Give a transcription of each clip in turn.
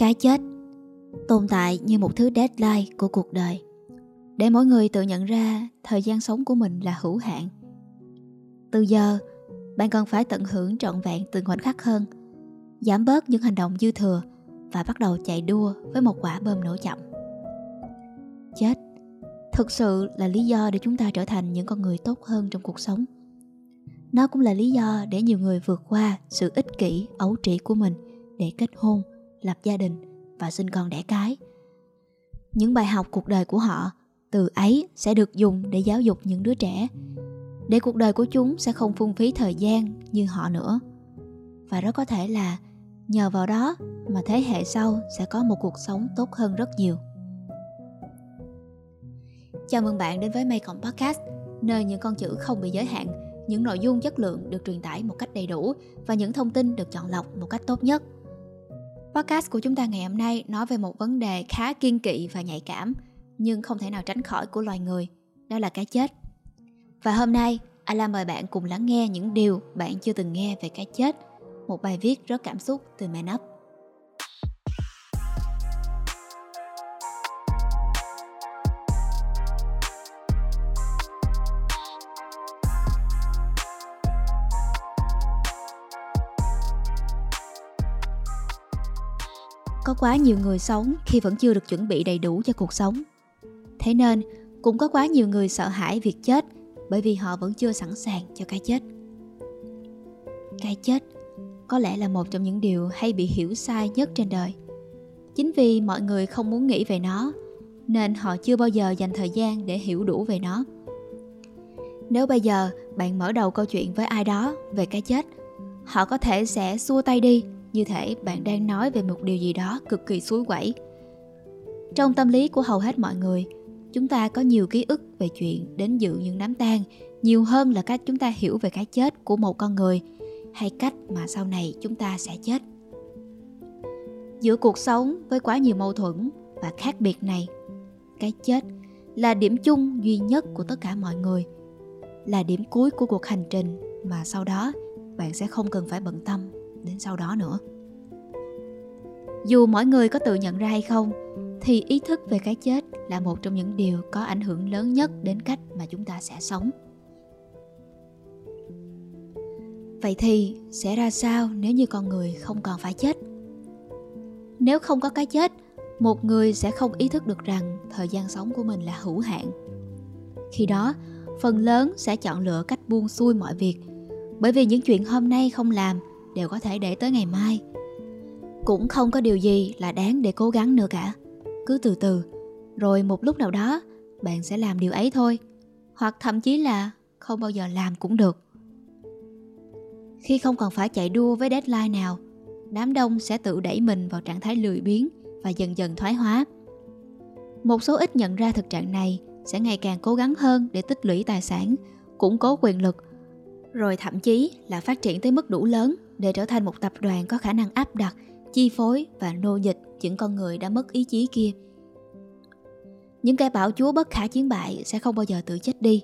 Cái chết tồn tại như một thứ deadline của cuộc đời để mỗi người tự nhận ra thời gian sống của mình là hữu hạn. Từ giờ, bạn cần phải tận hưởng trọn vẹn từng khoảnh khắc hơn, giảm bớt những hành động dư thừa và bắt đầu chạy đua với một quả bơm nổ chậm. Chết thực sự là lý do để chúng ta trở thành những con người tốt hơn trong cuộc sống. Nó cũng là lý do để nhiều người vượt qua sự ích kỷ, ấu trĩ của mình để kết hôn, lập gia đình và sinh con đẻ cái. Những bài học cuộc đời của họ từ ấy sẽ được dùng để giáo dục những đứa trẻ, để cuộc đời của chúng sẽ không phung phí thời gian như họ nữa. Và rất có thể là nhờ vào đó mà thế hệ sau sẽ có một cuộc sống tốt hơn rất nhiều. Chào mừng bạn đến với Mây Cộng Podcast, nơi những con chữ không bị giới hạn, những nội dung chất lượng được truyền tải một cách đầy đủ và những thông tin được chọn lọc một cách tốt nhất podcast của chúng ta ngày hôm nay nói về một vấn đề khá kiên kỵ và nhạy cảm nhưng không thể nào tránh khỏi của loài người, đó là cái chết. Và hôm nay, Ala mời bạn cùng lắng nghe những điều bạn chưa từng nghe về cái chết, một bài viết rất cảm xúc từ Manup. Có quá nhiều người sống khi vẫn chưa được chuẩn bị đầy đủ cho cuộc sống Thế nên, cũng có quá nhiều người sợ hãi việc chết bởi vì họ vẫn chưa sẵn sàng cho cái chết. Cái chết có lẽ là một trong những điều hay bị hiểu sai nhất trên đời. Chính vì mọi người không muốn nghĩ về nó, nên họ chưa bao giờ dành thời gian để hiểu đủ về nó. Nếu bây giờ bạn mở đầu câu chuyện với ai đó về cái chết, họ có thể sẽ xua tay đi như thể bạn đang nói về một điều gì đó cực kỳ suối quẩy. Trong tâm lý của hầu hết mọi người, chúng ta có nhiều ký ức về chuyện đến dự những đám tang nhiều hơn là cách chúng ta hiểu về cái chết của một con người hay cách mà sau này chúng ta sẽ chết giữa cuộc sống với quá nhiều mâu thuẫn và khác biệt này cái chết là điểm chung duy nhất của tất cả mọi người là điểm cuối của cuộc hành trình mà sau đó bạn sẽ không cần phải bận tâm đến sau đó nữa. Dù mỗi người có tự nhận ra hay không, thì ý thức về cái chết là một trong những điều có ảnh hưởng lớn nhất đến cách mà chúng ta sẽ sống. Vậy thì sẽ ra sao nếu như con người không còn phải chết? Nếu không có cái chết, một người sẽ không ý thức được rằng thời gian sống của mình là hữu hạn. Khi đó, phần lớn sẽ chọn lựa cách buông xuôi mọi việc, bởi vì những chuyện hôm nay không làm đều có thể để tới ngày mai. Cũng không có điều gì là đáng để cố gắng nữa cả. Cứ từ từ, rồi một lúc nào đó, bạn sẽ làm điều ấy thôi. Hoặc thậm chí là không bao giờ làm cũng được. Khi không còn phải chạy đua với deadline nào, đám đông sẽ tự đẩy mình vào trạng thái lười biếng và dần dần thoái hóa. Một số ít nhận ra thực trạng này sẽ ngày càng cố gắng hơn để tích lũy tài sản, củng cố quyền lực, rồi thậm chí là phát triển tới mức đủ lớn để trở thành một tập đoàn có khả năng áp đặt, chi phối và nô dịch những con người đã mất ý chí kia. Những kẻ bảo chúa bất khả chiến bại sẽ không bao giờ tự chết đi.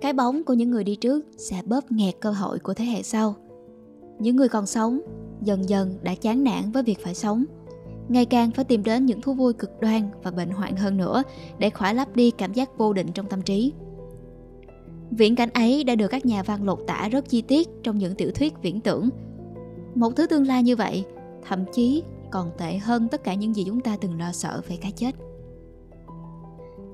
Cái bóng của những người đi trước sẽ bóp nghẹt cơ hội của thế hệ sau. Những người còn sống dần dần đã chán nản với việc phải sống ngày càng phải tìm đến những thú vui cực đoan và bệnh hoạn hơn nữa để khỏa lấp đi cảm giác vô định trong tâm trí. Viễn cảnh ấy đã được các nhà văn lột tả rất chi tiết trong những tiểu thuyết viễn tưởng. Một thứ tương lai như vậy, thậm chí còn tệ hơn tất cả những gì chúng ta từng lo sợ về cái chết.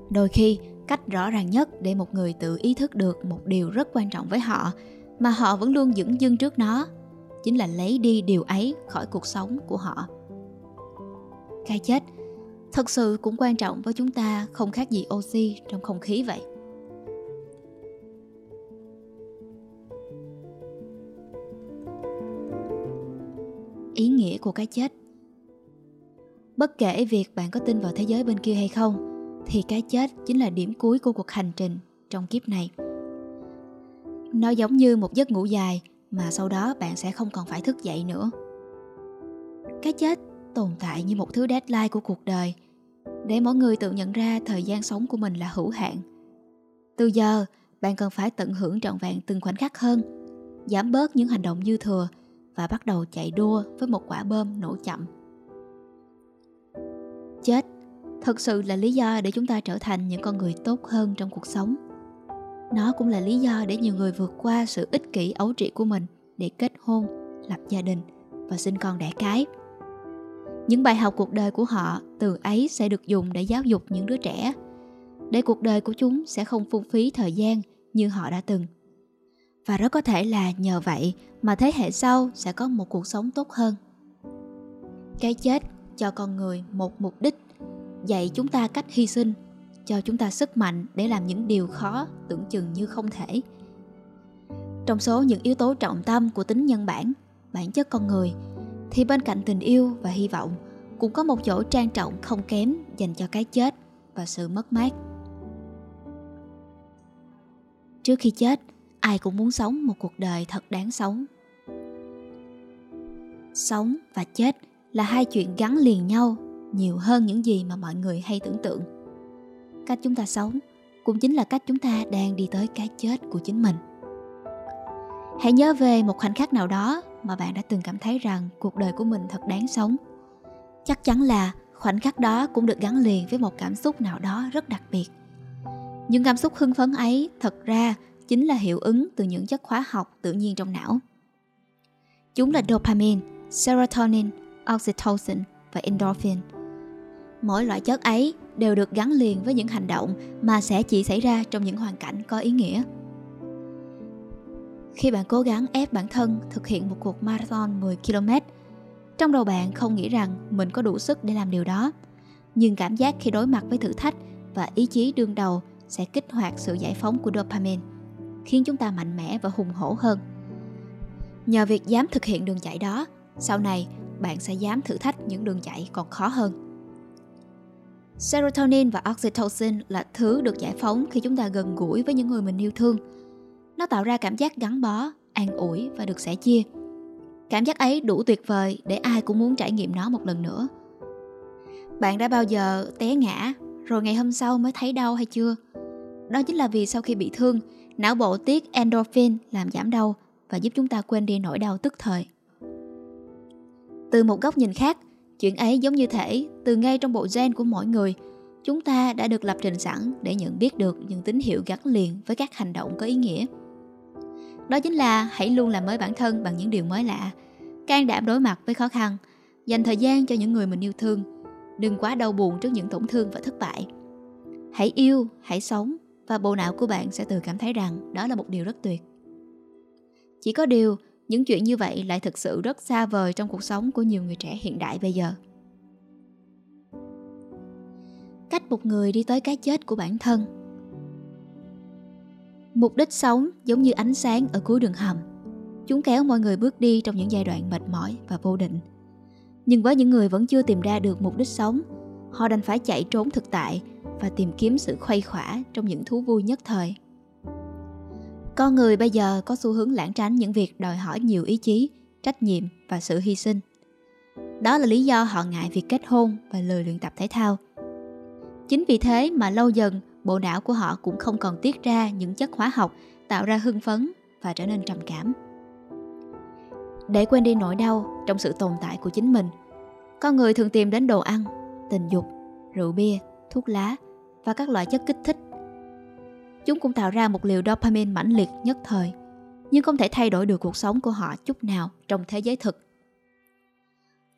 Đôi khi, cách rõ ràng nhất để một người tự ý thức được một điều rất quan trọng với họ, mà họ vẫn luôn dững dưng trước nó, chính là lấy đi điều ấy khỏi cuộc sống của họ. Cái chết thật sự cũng quan trọng với chúng ta không khác gì oxy trong không khí vậy. Ý nghĩa của cái chết. Bất kể việc bạn có tin vào thế giới bên kia hay không, thì cái chết chính là điểm cuối của cuộc hành trình trong kiếp này. Nó giống như một giấc ngủ dài mà sau đó bạn sẽ không còn phải thức dậy nữa. Cái chết tồn tại như một thứ deadline của cuộc đời, để mỗi người tự nhận ra thời gian sống của mình là hữu hạn. Từ giờ, bạn cần phải tận hưởng trọn vẹn từng khoảnh khắc hơn, giảm bớt những hành động dư thừa và bắt đầu chạy đua với một quả bơm nổ chậm. Chết, thực sự là lý do để chúng ta trở thành những con người tốt hơn trong cuộc sống. Nó cũng là lý do để nhiều người vượt qua sự ích kỷ ấu trĩ của mình để kết hôn, lập gia đình và sinh con đẻ cái. Những bài học cuộc đời của họ từ ấy sẽ được dùng để giáo dục những đứa trẻ, để cuộc đời của chúng sẽ không phung phí thời gian như họ đã từng và rất có thể là nhờ vậy mà thế hệ sau sẽ có một cuộc sống tốt hơn. Cái chết cho con người một mục đích, dạy chúng ta cách hy sinh, cho chúng ta sức mạnh để làm những điều khó tưởng chừng như không thể. Trong số những yếu tố trọng tâm của tính nhân bản bản chất con người, thì bên cạnh tình yêu và hy vọng cũng có một chỗ trang trọng không kém dành cho cái chết và sự mất mát. Trước khi chết ai cũng muốn sống một cuộc đời thật đáng sống. Sống và chết là hai chuyện gắn liền nhau nhiều hơn những gì mà mọi người hay tưởng tượng. Cách chúng ta sống cũng chính là cách chúng ta đang đi tới cái chết của chính mình. Hãy nhớ về một khoảnh khắc nào đó mà bạn đã từng cảm thấy rằng cuộc đời của mình thật đáng sống. Chắc chắn là khoảnh khắc đó cũng được gắn liền với một cảm xúc nào đó rất đặc biệt. Những cảm xúc hưng phấn ấy thật ra chính là hiệu ứng từ những chất hóa học tự nhiên trong não. Chúng là dopamine serotonin oxytocin và endorphin. Mỗi loại chất ấy đều được gắn liền với những hành động mà sẽ chỉ xảy ra trong những hoàn cảnh có ý nghĩa. Khi bạn cố gắng ép bản thân thực hiện một cuộc marathon 10 km, trong đầu bạn không nghĩ rằng mình có đủ sức để làm điều đó. Nhưng cảm giác khi đối mặt với thử thách và ý chí đương đầu sẽ kích hoạt sự giải phóng của dopamine, khiến chúng ta mạnh mẽ và hùng hổ hơn. Nhờ việc dám thực hiện đường chạy đó, sau này bạn sẽ dám thử thách những đường chạy còn khó hơn. Serotonin và oxytocin là thứ được giải phóng khi chúng ta gần gũi với những người mình yêu thương – nó tạo ra cảm giác gắn bó, an ủi và được sẻ chia. Cảm giác ấy đủ tuyệt vời để ai cũng muốn trải nghiệm nó một lần nữa. Bạn đã bao giờ té ngã rồi ngày hôm sau mới thấy đau hay chưa? Đó chính là vì sau khi bị thương, não bộ tiết endorphin làm giảm đau và giúp chúng ta quên đi nỗi đau tức thời. Từ một góc nhìn khác, chuyện ấy giống như thể từ ngay trong bộ gen của mỗi người, chúng ta đã được lập trình sẵn để nhận biết được những tín hiệu gắn liền với các hành động có ý nghĩa. Đó chính là hãy luôn làm mới bản thân bằng những điều mới lạ, can đảm đối mặt với khó khăn, dành thời gian cho những người mình yêu thương, đừng quá đau buồn trước những tổn thương và thất bại. Hãy yêu, hãy sống và bộ não của bạn sẽ tự cảm thấy rằng đó là một điều rất tuyệt. Chỉ có điều, những chuyện như vậy lại thực sự rất xa vời trong cuộc sống của nhiều người trẻ hiện đại bây giờ. Cách một người đi tới cái chết của bản thân Mục đích sống giống như ánh sáng ở cuối đường hầm. Chúng kéo mọi người bước đi trong những giai đoạn mệt mỏi và vô định. Nhưng với những người vẫn chưa tìm ra được mục đích sống, họ đành phải chạy trốn thực tại và tìm kiếm sự khuây khỏa trong những thú vui nhất thời. Con người bây giờ có xu hướng lãng tránh những việc đòi hỏi nhiều ý chí, trách nhiệm và sự hy sinh. Đó là lý do họ ngại việc kết hôn và lười luyện tập thể thao. Chính vì thế mà lâu dần bộ não của họ cũng không còn tiết ra những chất hóa học tạo ra hưng phấn và trở nên trầm cảm. Để quên đi nỗi đau trong sự tồn tại của chính mình, con người thường tìm đến đồ ăn, tình dục, rượu bia, thuốc lá và các loại chất kích thích. Chúng cũng tạo ra một liều dopamine mãnh liệt nhất thời, nhưng không thể thay đổi được cuộc sống của họ chút nào trong thế giới thực.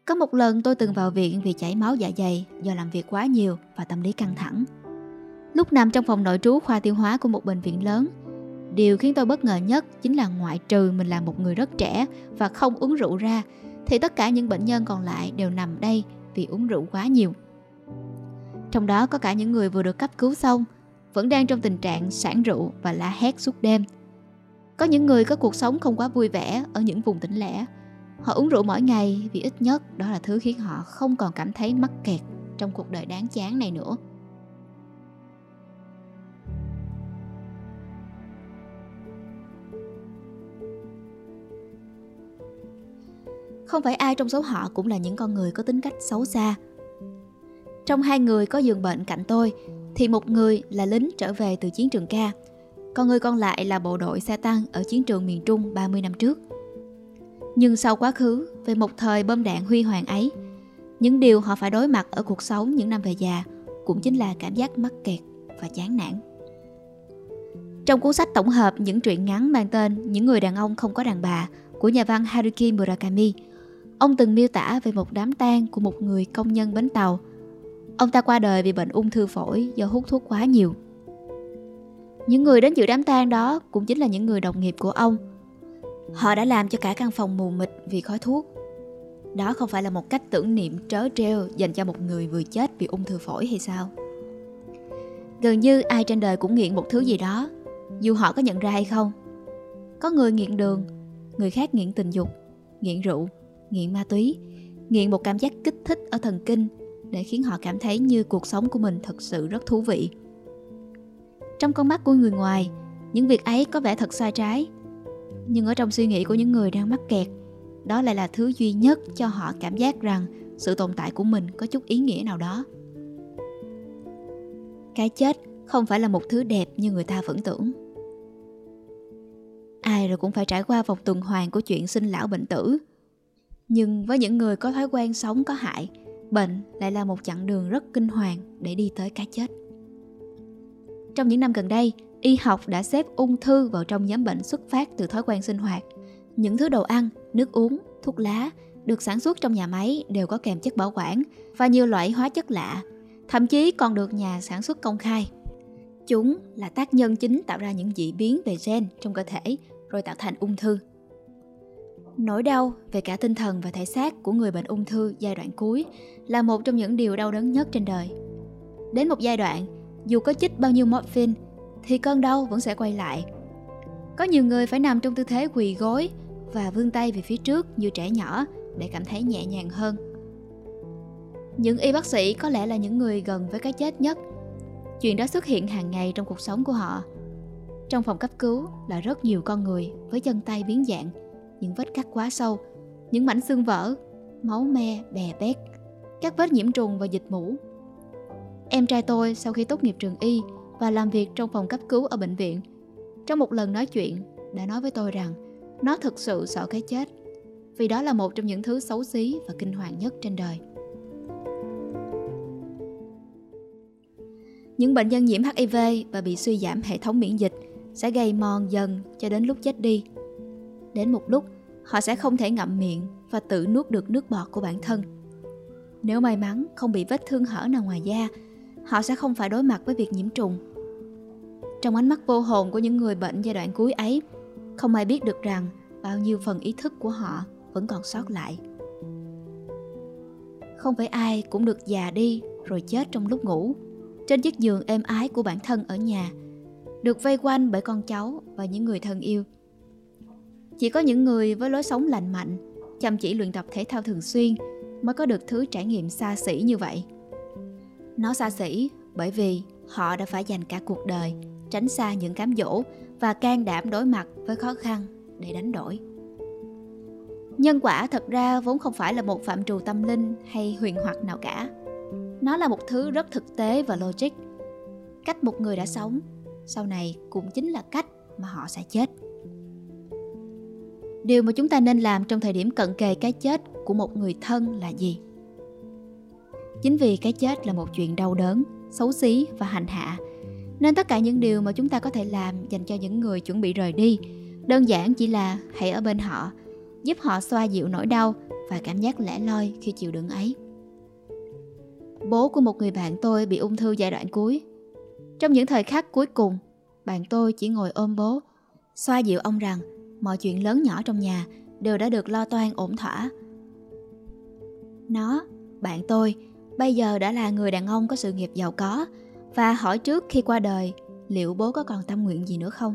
Có một lần tôi từng vào viện vì chảy máu dạ dày do làm việc quá nhiều và tâm lý căng thẳng. Lúc nằm trong phòng nội trú khoa tiêu hóa của một bệnh viện lớn, điều khiến tôi bất ngờ nhất chính là ngoại trừ mình là một người rất trẻ và không uống rượu ra, thì tất cả những bệnh nhân còn lại đều nằm đây vì uống rượu quá nhiều. Trong đó có cả những người vừa được cấp cứu xong, vẫn đang trong tình trạng sản rượu và la hét suốt đêm. Có những người có cuộc sống không quá vui vẻ ở những vùng tỉnh lẻ. Họ uống rượu mỗi ngày vì ít nhất đó là thứ khiến họ không còn cảm thấy mắc kẹt trong cuộc đời đáng chán này nữa. không phải ai trong số họ cũng là những con người có tính cách xấu xa. Trong hai người có giường bệnh cạnh tôi, thì một người là lính trở về từ chiến trường ca, còn người còn lại là bộ đội xe tăng ở chiến trường miền Trung 30 năm trước. Nhưng sau quá khứ, về một thời bom đạn huy hoàng ấy, những điều họ phải đối mặt ở cuộc sống những năm về già cũng chính là cảm giác mắc kẹt và chán nản trong cuốn sách tổng hợp những truyện ngắn mang tên Những người đàn ông không có đàn bà của nhà văn Haruki Murakami, ông từng miêu tả về một đám tang của một người công nhân bến tàu. Ông ta qua đời vì bệnh ung thư phổi do hút thuốc quá nhiều. Những người đến dự đám tang đó cũng chính là những người đồng nghiệp của ông. Họ đã làm cho cả căn phòng mù mịt vì khói thuốc. Đó không phải là một cách tưởng niệm trớ trêu dành cho một người vừa chết vì ung thư phổi hay sao? Gần như ai trên đời cũng nghiện một thứ gì đó dù họ có nhận ra hay không. Có người nghiện đường, người khác nghiện tình dục, nghiện rượu, nghiện ma túy, nghiện một cảm giác kích thích ở thần kinh để khiến họ cảm thấy như cuộc sống của mình thật sự rất thú vị. Trong con mắt của người ngoài, những việc ấy có vẻ thật sai trái. Nhưng ở trong suy nghĩ của những người đang mắc kẹt, đó lại là thứ duy nhất cho họ cảm giác rằng sự tồn tại của mình có chút ý nghĩa nào đó. Cái chết không phải là một thứ đẹp như người ta vẫn tưởng ai rồi cũng phải trải qua vòng tuần hoàn của chuyện sinh lão bệnh tử nhưng với những người có thói quen sống có hại bệnh lại là một chặng đường rất kinh hoàng để đi tới cái chết. Trong những năm gần đây, y học đã xếp ung thư vào trong nhóm bệnh xuất phát từ thói quen sinh hoạt. Những thứ đồ ăn, nước uống, thuốc lá được sản xuất trong nhà máy đều có kèm chất bảo quản và nhiều loại hóa chất lạ, thậm chí còn được nhà sản xuất công khai. Chúng là tác nhân chính tạo ra những dị biến về gen trong cơ thể, rồi tạo thành ung thư. Nỗi đau về cả tinh thần và thể xác của người bệnh ung thư giai đoạn cuối là một trong những điều đau đớn nhất trên đời. Đến một giai đoạn, dù có chích bao nhiêu morphine thì cơn đau vẫn sẽ quay lại. Có nhiều người phải nằm trong tư thế quỳ gối và vươn tay về phía trước như trẻ nhỏ để cảm thấy nhẹ nhàng hơn. Những y bác sĩ có lẽ là những người gần với cái chết nhất. Chuyện đó xuất hiện hàng ngày trong cuộc sống của họ trong phòng cấp cứu là rất nhiều con người với chân tay biến dạng, những vết cắt quá sâu, những mảnh xương vỡ, máu me bè bét, các vết nhiễm trùng và dịch mũ. Em trai tôi sau khi tốt nghiệp trường y và làm việc trong phòng cấp cứu ở bệnh viện, trong một lần nói chuyện đã nói với tôi rằng nó thực sự sợ cái chết vì đó là một trong những thứ xấu xí và kinh hoàng nhất trên đời. Những bệnh nhân nhiễm HIV và bị suy giảm hệ thống miễn dịch sẽ gây mòn dần cho đến lúc chết đi. Đến một lúc, họ sẽ không thể ngậm miệng và tự nuốt được nước bọt của bản thân. Nếu may mắn không bị vết thương hở nào ngoài da, họ sẽ không phải đối mặt với việc nhiễm trùng. Trong ánh mắt vô hồn của những người bệnh giai đoạn cuối ấy, không ai biết được rằng bao nhiêu phần ý thức của họ vẫn còn sót lại. Không phải ai cũng được già đi rồi chết trong lúc ngủ, trên chiếc giường êm ái của bản thân ở nhà – được vây quanh bởi con cháu và những người thân yêu. Chỉ có những người với lối sống lành mạnh, chăm chỉ luyện tập thể thao thường xuyên mới có được thứ trải nghiệm xa xỉ như vậy. Nó xa xỉ bởi vì họ đã phải dành cả cuộc đời tránh xa những cám dỗ và can đảm đối mặt với khó khăn để đánh đổi. Nhân quả thật ra vốn không phải là một phạm trù tâm linh hay huyền hoặc nào cả. Nó là một thứ rất thực tế và logic. Cách một người đã sống sau này cũng chính là cách mà họ sẽ chết điều mà chúng ta nên làm trong thời điểm cận kề cái chết của một người thân là gì? Chính vì cái chết là một chuyện đau đớn xấu xí và hành hạ nên tất cả những điều mà chúng ta có thể làm dành cho những người chuẩn bị rời đi đơn giản chỉ là hãy ở bên họ giúp họ xoa dịu nỗi đau và cảm giác lẻ loi khi chịu đựng ấy. Bố của một người bạn tôi bị ung thư giai đoạn cuối. Trong những thời khắc cuối cùng, bạn tôi chỉ ngồi ôm bố, xoa dịu ông rằng mọi chuyện lớn nhỏ trong nhà đều đã được lo toan ổn thỏa. Nó, bạn tôi, bây giờ đã là người đàn ông có sự nghiệp giàu có và hỏi trước khi qua đời liệu bố có còn tâm nguyện gì nữa không.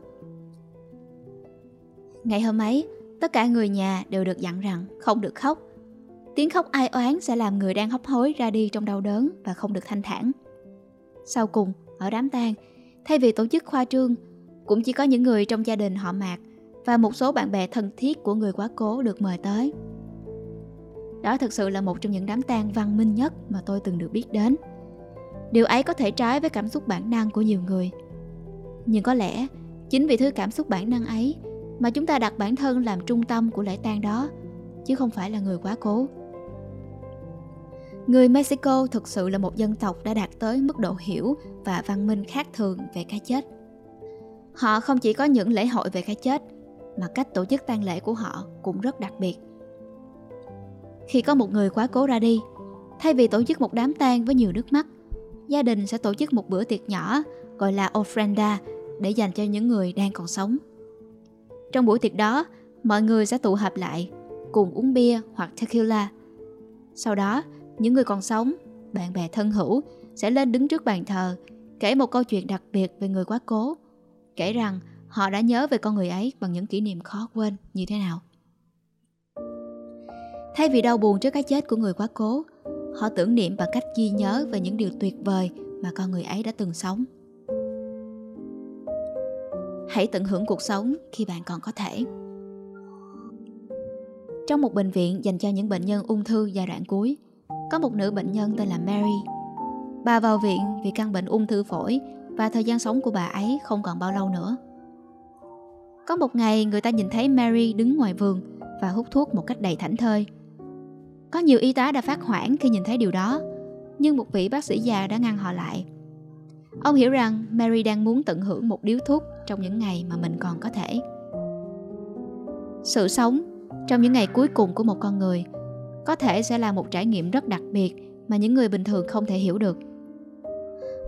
Ngày hôm ấy, tất cả người nhà đều được dặn rằng không được khóc. Tiếng khóc ai oán sẽ làm người đang hấp hối ra đi trong đau đớn và không được thanh thản. Sau cùng, ở đám tang, thay vì tổ chức khoa trương, cũng chỉ có những người trong gia đình họ Mạc và một số bạn bè thân thiết của người quá cố được mời tới. Đó thực sự là một trong những đám tang văn minh nhất mà tôi từng được biết đến. Điều ấy có thể trái với cảm xúc bản năng của nhiều người. Nhưng có lẽ chính vì thứ cảm xúc bản năng ấy mà chúng ta đặt bản thân làm trung tâm của lễ tang đó, chứ không phải là người quá cố. Người Mexico thực sự là một dân tộc đã đạt tới mức độ hiểu và văn minh khác thường về cái chết. Họ không chỉ có những lễ hội về cái chết, mà cách tổ chức tang lễ của họ cũng rất đặc biệt. Khi có một người quá cố ra đi, thay vì tổ chức một đám tang với nhiều nước mắt, gia đình sẽ tổ chức một bữa tiệc nhỏ gọi là ofrenda để dành cho những người đang còn sống. Trong buổi tiệc đó, mọi người sẽ tụ họp lại, cùng uống bia hoặc tequila. Sau đó, những người còn sống, bạn bè thân hữu sẽ lên đứng trước bàn thờ, kể một câu chuyện đặc biệt về người quá cố, kể rằng họ đã nhớ về con người ấy bằng những kỷ niệm khó quên như thế nào. Thay vì đau buồn trước cái chết của người quá cố, họ tưởng niệm bằng cách ghi nhớ về những điều tuyệt vời mà con người ấy đã từng sống. Hãy tận hưởng cuộc sống khi bạn còn có thể. Trong một bệnh viện dành cho những bệnh nhân ung thư giai đoạn cuối, có một nữ bệnh nhân tên là Mary. Bà vào viện vì căn bệnh ung thư phổi và thời gian sống của bà ấy không còn bao lâu nữa. Có một ngày người ta nhìn thấy Mary đứng ngoài vườn và hút thuốc một cách đầy thảnh thơi. Có nhiều y tá đã phát hoảng khi nhìn thấy điều đó, nhưng một vị bác sĩ già đã ngăn họ lại. Ông hiểu rằng Mary đang muốn tận hưởng một điếu thuốc trong những ngày mà mình còn có thể. Sự sống trong những ngày cuối cùng của một con người có thể sẽ là một trải nghiệm rất đặc biệt mà những người bình thường không thể hiểu được.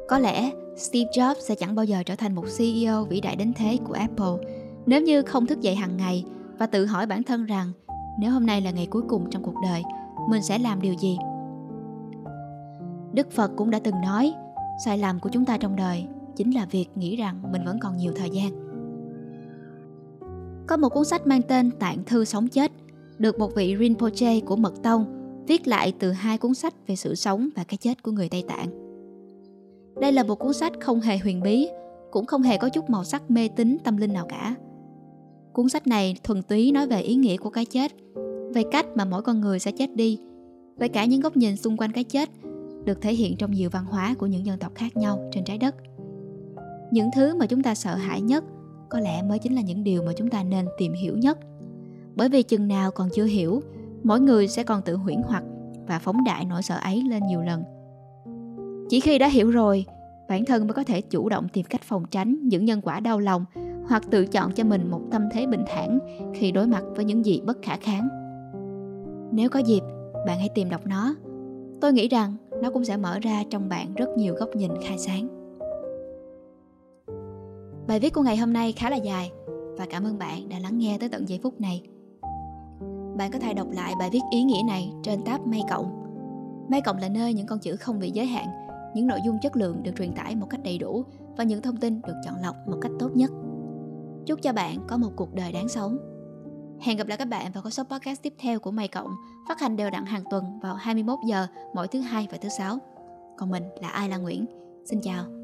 Có lẽ Steve Jobs sẽ chẳng bao giờ trở thành một CEO vĩ đại đến thế của Apple nếu như không thức dậy hàng ngày và tự hỏi bản thân rằng nếu hôm nay là ngày cuối cùng trong cuộc đời, mình sẽ làm điều gì? Đức Phật cũng đã từng nói, sai lầm của chúng ta trong đời chính là việc nghĩ rằng mình vẫn còn nhiều thời gian. Có một cuốn sách mang tên Tạng thư sống chết, được một vị Rinpoche của Mật Tông viết lại từ hai cuốn sách về sự sống và cái chết của người Tây Tạng. Đây là một cuốn sách không hề huyền bí, cũng không hề có chút màu sắc mê tín tâm linh nào cả. Cuốn sách này thuần túy nói về ý nghĩa của cái chết, về cách mà mỗi con người sẽ chết đi, về cả những góc nhìn xung quanh cái chết được thể hiện trong nhiều văn hóa của những dân tộc khác nhau trên trái đất. Những thứ mà chúng ta sợ hãi nhất có lẽ mới chính là những điều mà chúng ta nên tìm hiểu nhất. Bởi vì chừng nào còn chưa hiểu, mỗi người sẽ còn tự huyễn hoặc và phóng đại nỗi sợ ấy lên nhiều lần. Chỉ khi đã hiểu rồi, bản thân mới có thể chủ động tìm cách phòng tránh những nhân quả đau lòng hoặc tự chọn cho mình một tâm thế bình thản khi đối mặt với những gì bất khả kháng. Nếu có dịp, bạn hãy tìm đọc nó. Tôi nghĩ rằng nó cũng sẽ mở ra trong bạn rất nhiều góc nhìn khai sáng. Bài viết của ngày hôm nay khá là dài và cảm ơn bạn đã lắng nghe tới tận giây phút này. Bạn có thể đọc lại bài viết ý nghĩa này trên tab May Cộng. May Cộng là nơi những con chữ không bị giới hạn, những nội dung chất lượng được truyền tải một cách đầy đủ và những thông tin được chọn lọc một cách tốt nhất. Chúc cho bạn có một cuộc đời đáng sống. Hẹn gặp lại các bạn vào các số podcast tiếp theo của Mày Cộng, phát hành đều đặn hàng tuần vào 21 giờ mỗi thứ hai và thứ sáu. Còn mình là Ai La Nguyễn. Xin chào.